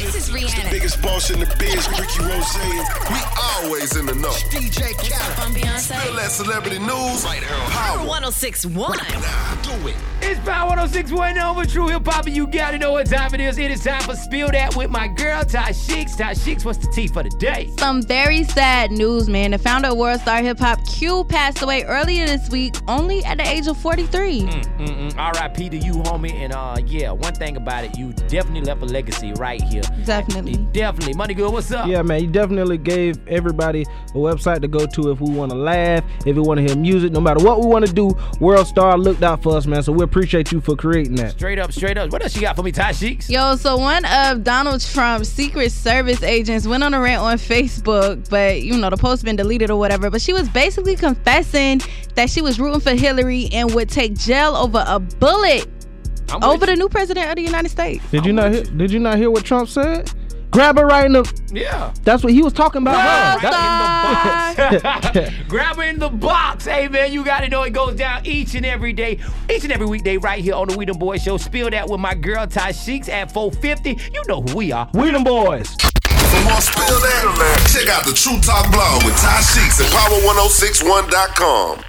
Energy. This is Rihanna. Biggest boss in the biz, Ricky Rose. We always in the know. DJ Khaled. I'm Beyonce. Feel that celebrity news right here on Power. 1061. Do it. It's Power 1061 over True Hip Hop, and you gotta know what time it is. It is time for Spill That with my girl, Ty Sheeks. Ty Sheeks, what's the tea for the day? Some very sad news, man. The founder of World Star Hip Hop, Q, passed away earlier this week, only at the age of 43. Mm-mm. R.I.P. to you, homie. And uh, yeah, one thing about it, you definitely left a legacy right here. Definitely. Definitely. Definitely. Money Good, what's up? Yeah, man, you definitely gave everybody a website to go to if we want to laugh, if we want to hear music, no matter what we want to do. World Star looked out for us, man. So we appreciate you for creating that. Straight up, straight up. What else you got for me, Ty Sheeks? Yo, so one of Donald Trump's Secret Service agents went on a rant on Facebook, but you know, the post been deleted or whatever. But she was basically confessing that she was rooting for Hillary and would take jail over a bullet I'm over with the new president of the United States. Did you I'm not hear, did you not hear what Trump said? Grab her right in the. Yeah. That's what he was talking about. World her. That- Star. in the box. Grab her in the box. Hey, man, you got to know it goes down each and every day, each and every weekday right here on the We Them Boys Show. Spill that with my girl, Ty Sheeks at 450. You know who we are. we them boys. For more Spill That, check out the True Talk blog with Ty Sheeks at power1061.com.